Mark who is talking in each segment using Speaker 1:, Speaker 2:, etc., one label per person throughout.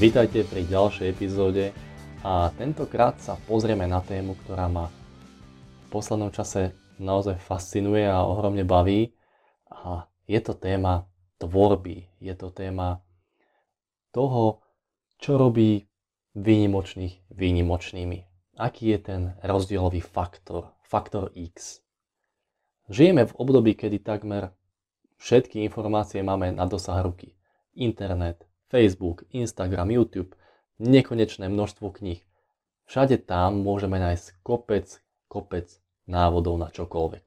Speaker 1: Vítajte pri ďalšej epizóde a tentokrát sa pozrieme na tému, ktorá ma v poslednom čase naozaj fascinuje a ohromne baví a je to téma tvorby, je to téma toho, čo robí výnimočných výnimočnými. Aký je ten rozdielový faktor, faktor X. Žijeme v období, kedy takmer všetky informácie máme na dosah ruky. Internet, Facebook, Instagram, YouTube, nekonečné množstvo kníh. Všade tam môžeme nájsť kopec, kopec návodov na čokoľvek.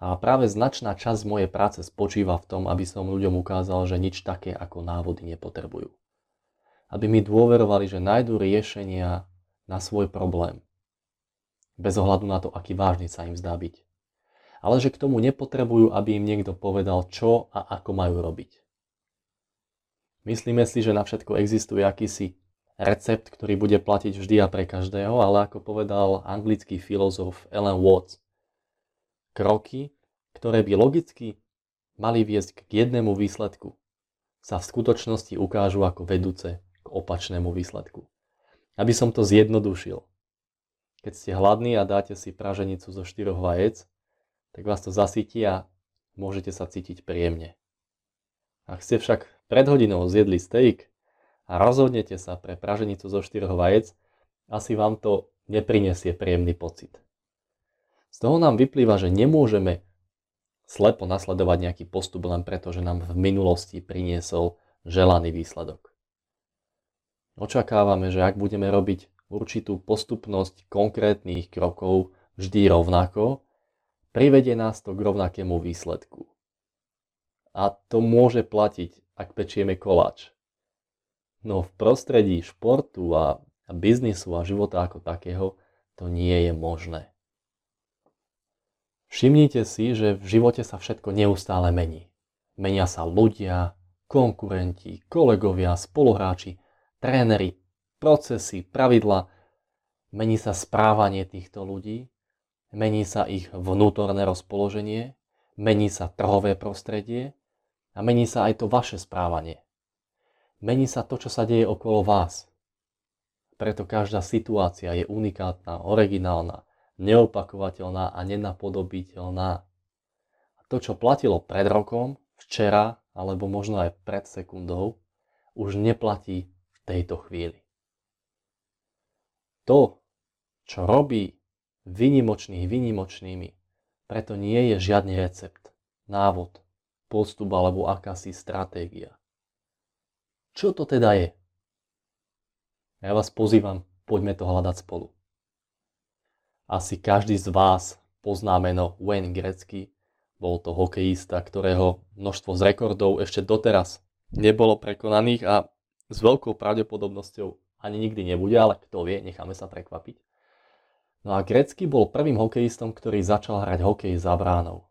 Speaker 1: A práve značná časť mojej práce spočíva v tom, aby som ľuďom ukázal, že nič také ako návody nepotrebujú. Aby mi dôverovali, že nájdú riešenia na svoj problém. Bez ohľadu na to, aký vážny sa im zdá byť. Ale že k tomu nepotrebujú, aby im niekto povedal, čo a ako majú robiť. Myslíme si, že na všetko existuje akýsi recept, ktorý bude platiť vždy a pre každého, ale ako povedal anglický filozof Ellen Watts, kroky, ktoré by logicky mali viesť k jednému výsledku, sa v skutočnosti ukážu ako vedúce k opačnému výsledku. Aby som to zjednodušil. Keď ste hladní a dáte si praženicu zo štyroch vajec, tak vás to zasytí a môžete sa cítiť príjemne. Ak ste však pred hodinou zjedli steak a rozhodnete sa pre praženicu zo štyroch vajec, asi vám to neprinesie príjemný pocit. Z toho nám vyplýva, že nemôžeme slepo nasledovať nejaký postup len preto, že nám v minulosti priniesol želaný výsledok. Očakávame, že ak budeme robiť určitú postupnosť konkrétnych krokov vždy rovnako, privedie nás to k rovnakému výsledku. A to môže platiť, ak pečieme koláč. No v prostredí športu a, biznisu a života ako takého to nie je možné. Všimnite si, že v živote sa všetko neustále mení. Menia sa ľudia, konkurenti, kolegovia, spoluhráči, tréneri, procesy, pravidla. Mení sa správanie týchto ľudí, mení sa ich vnútorné rozpoloženie, mení sa trhové prostredie a mení sa aj to vaše správanie. Mení sa to, čo sa deje okolo vás. Preto každá situácia je unikátna, originálna, neopakovateľná a nenapodobiteľná. A to, čo platilo pred rokom, včera alebo možno aj pred sekundou, už neplatí v tejto chvíli. To, čo robí vynimočných vynimočnými, preto nie je žiadny recept, návod, postup alebo akási stratégia. Čo to teda je? Ja vás pozývam, poďme to hľadať spolu. Asi každý z vás pozná meno Wayne Gretzky. Bol to hokejista, ktorého množstvo z rekordov ešte doteraz nebolo prekonaných a s veľkou pravdepodobnosťou ani nikdy nebude, ale kto vie, necháme sa prekvapiť. No a Gretzky bol prvým hokejistom, ktorý začal hrať hokej za bránou.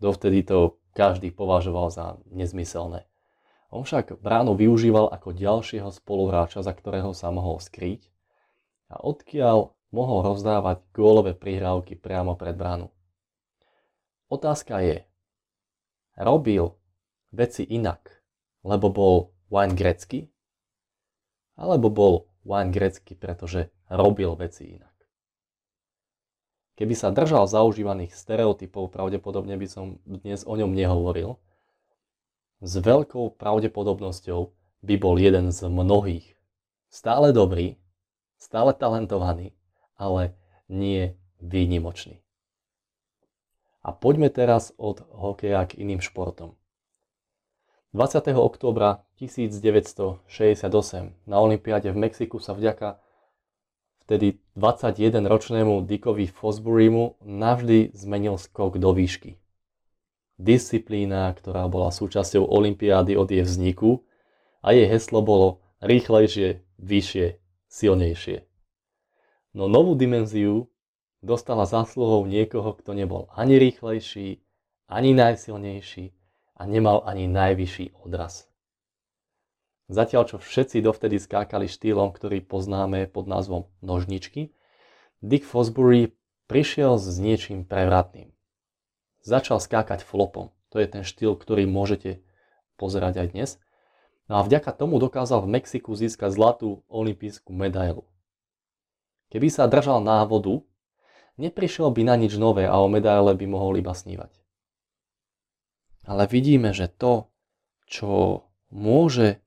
Speaker 1: Dovtedy to každý považoval za nezmyselné. On však bránu využíval ako ďalšieho spoluhráča, za ktorého sa mohol skryť a odkiaľ mohol rozdávať gólové prihrávky priamo pred bránu. Otázka je, robil veci inak, lebo bol Wayne Gretzky? Alebo bol Wayne Gretzky, pretože robil veci inak? Keby sa držal zaužívaných stereotypov, pravdepodobne by som dnes o ňom nehovoril. S veľkou pravdepodobnosťou by bol jeden z mnohých. Stále dobrý, stále talentovaný, ale nie výnimočný. A poďme teraz od hokeja k iným športom. 20. októbra 1968 na Olympiáde v Mexiku sa vďaka vtedy 21-ročnému Dickovi Fosburymu navždy zmenil skok do výšky. Disciplína, ktorá bola súčasťou Olympiády od jej vzniku, a jej heslo bolo rýchlejšie, vyššie, silnejšie. No novú dimenziu dostala zásluhou niekoho, kto nebol ani rýchlejší, ani najsilnejší a nemal ani najvyšší odraz. Zatiaľ čo všetci dovtedy skákali štýlom, ktorý poznáme pod názvom nožničky, Dick Fosbury prišiel s niečím prevratným. Začal skákať flopom. To je ten štýl, ktorý môžete pozerať aj dnes. No a vďaka tomu dokázal v Mexiku získať zlatú olimpijskú medailu. Keby sa držal návodu, neprišiel by na nič nové a o medaile by mohol iba snívať. Ale vidíme, že to, čo môže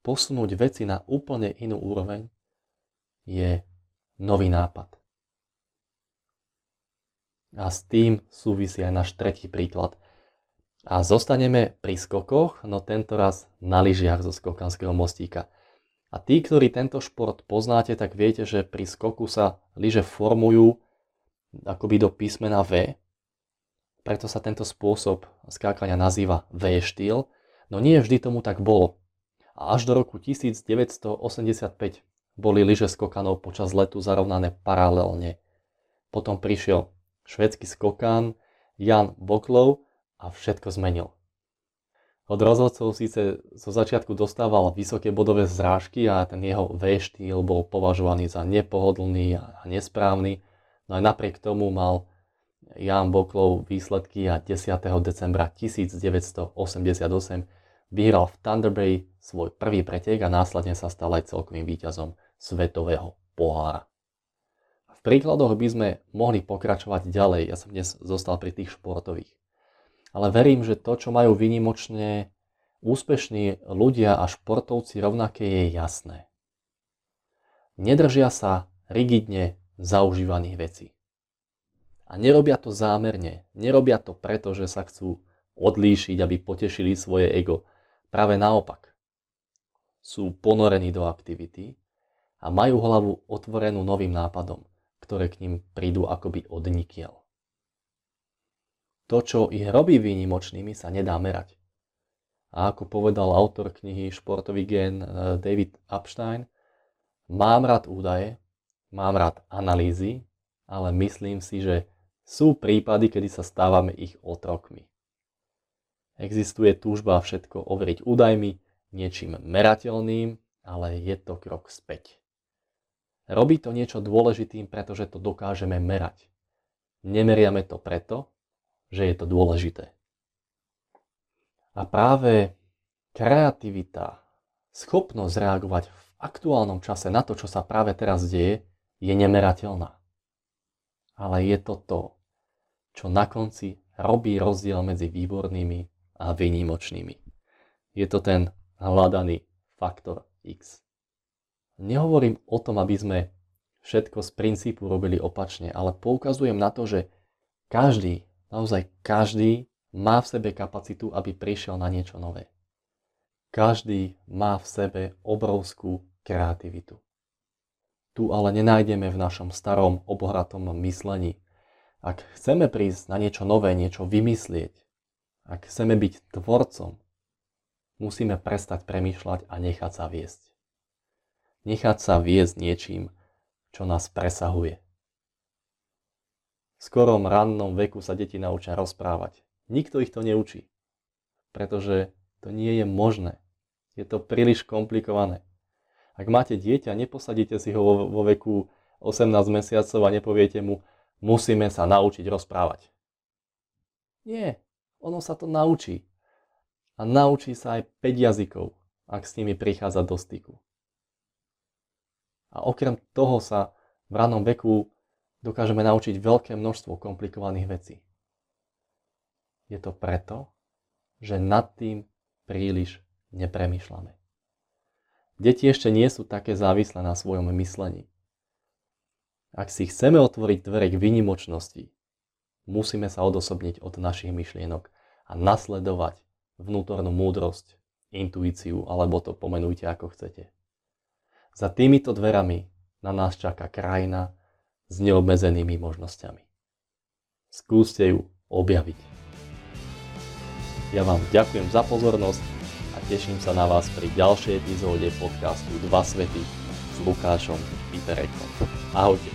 Speaker 1: posunúť veci na úplne inú úroveň, je nový nápad. A s tým súvisí aj náš tretí príklad. A zostaneme pri skokoch, no tento raz na lyžiach zo skokanského mostíka. A tí, ktorí tento šport poznáte, tak viete, že pri skoku sa lyže formujú akoby do písmena V. Preto sa tento spôsob skákania nazýva V štýl, no nie vždy tomu tak bolo a až do roku 1985 boli lyže skokanov počas letu zarovnané paralelne. Potom prišiel švédsky skokan Jan Boklov a všetko zmenil. Od rozhodcov síce zo začiatku dostával vysoké bodové zrážky a ten jeho V štýl bol považovaný za nepohodlný a nesprávny, no aj napriek tomu mal Jan Boklov výsledky a 10. decembra 1988 vyhral v Thunder Bay svoj prvý pretek a následne sa stal aj celkovým víťazom svetového pohára. V príkladoch by sme mohli pokračovať ďalej, ja som dnes zostal pri tých športových. Ale verím, že to, čo majú vynimočne úspešní ľudia a športovci rovnaké je jasné. Nedržia sa rigidne zaužívaných vecí. A nerobia to zámerne, nerobia to preto, že sa chcú odlíšiť, aby potešili svoje ego, Práve naopak. Sú ponorení do aktivity a majú hlavu otvorenú novým nápadom, ktoré k ním prídu akoby od nikiel. To, čo ich robí výnimočnými, sa nedá merať. A ako povedal autor knihy Športový gen eh, David Upstein, mám rád údaje, mám rád analýzy, ale myslím si, že sú prípady, kedy sa stávame ich otrokmi. Existuje túžba všetko overiť údajmi, niečím merateľným, ale je to krok späť. Robí to niečo dôležitým, pretože to dokážeme merať. Nemeriame to preto, že je to dôležité. A práve kreativita, schopnosť reagovať v aktuálnom čase na to, čo sa práve teraz deje, je nemerateľná. Ale je to to, čo na konci robí rozdiel medzi výbornými a výnimočnými. Je to ten hľadaný faktor X. Nehovorím o tom, aby sme všetko z princípu robili opačne, ale poukazujem na to, že každý, naozaj každý má v sebe kapacitu, aby prišiel na niečo nové. Každý má v sebe obrovskú kreativitu. Tu ale nenájdeme v našom starom obohratom myslení. Ak chceme prísť na niečo nové, niečo vymyslieť, ak chceme byť tvorcom, musíme prestať premýšľať a nechať sa viesť. Nechať sa viesť niečím, čo nás presahuje. V skorom rannom veku sa deti naučia rozprávať. Nikto ich to neučí, pretože to nie je možné. Je to príliš komplikované. Ak máte dieťa, neposadíte si ho vo, veku 18 mesiacov a nepoviete mu, musíme sa naučiť rozprávať. Nie, ono sa to naučí. A naučí sa aj 5 jazykov, ak s nimi prichádza do styku. A okrem toho sa v ranom veku dokážeme naučiť veľké množstvo komplikovaných vecí. Je to preto, že nad tým príliš nepremýšľame. Deti ešte nie sú také závislé na svojom myslení. Ak si chceme otvoriť dvere k vynimočnosti, musíme sa odosobniť od našich myšlienok a nasledovať vnútornú múdrosť, intuíciu, alebo to pomenujte ako chcete. Za týmito dverami na nás čaká krajina s neobmedzenými možnosťami. Skúste ju objaviť. Ja vám ďakujem za pozornosť a teším sa na vás pri ďalšej epizóde podcastu Dva svety s Lukášom Piterekom. Ahojte.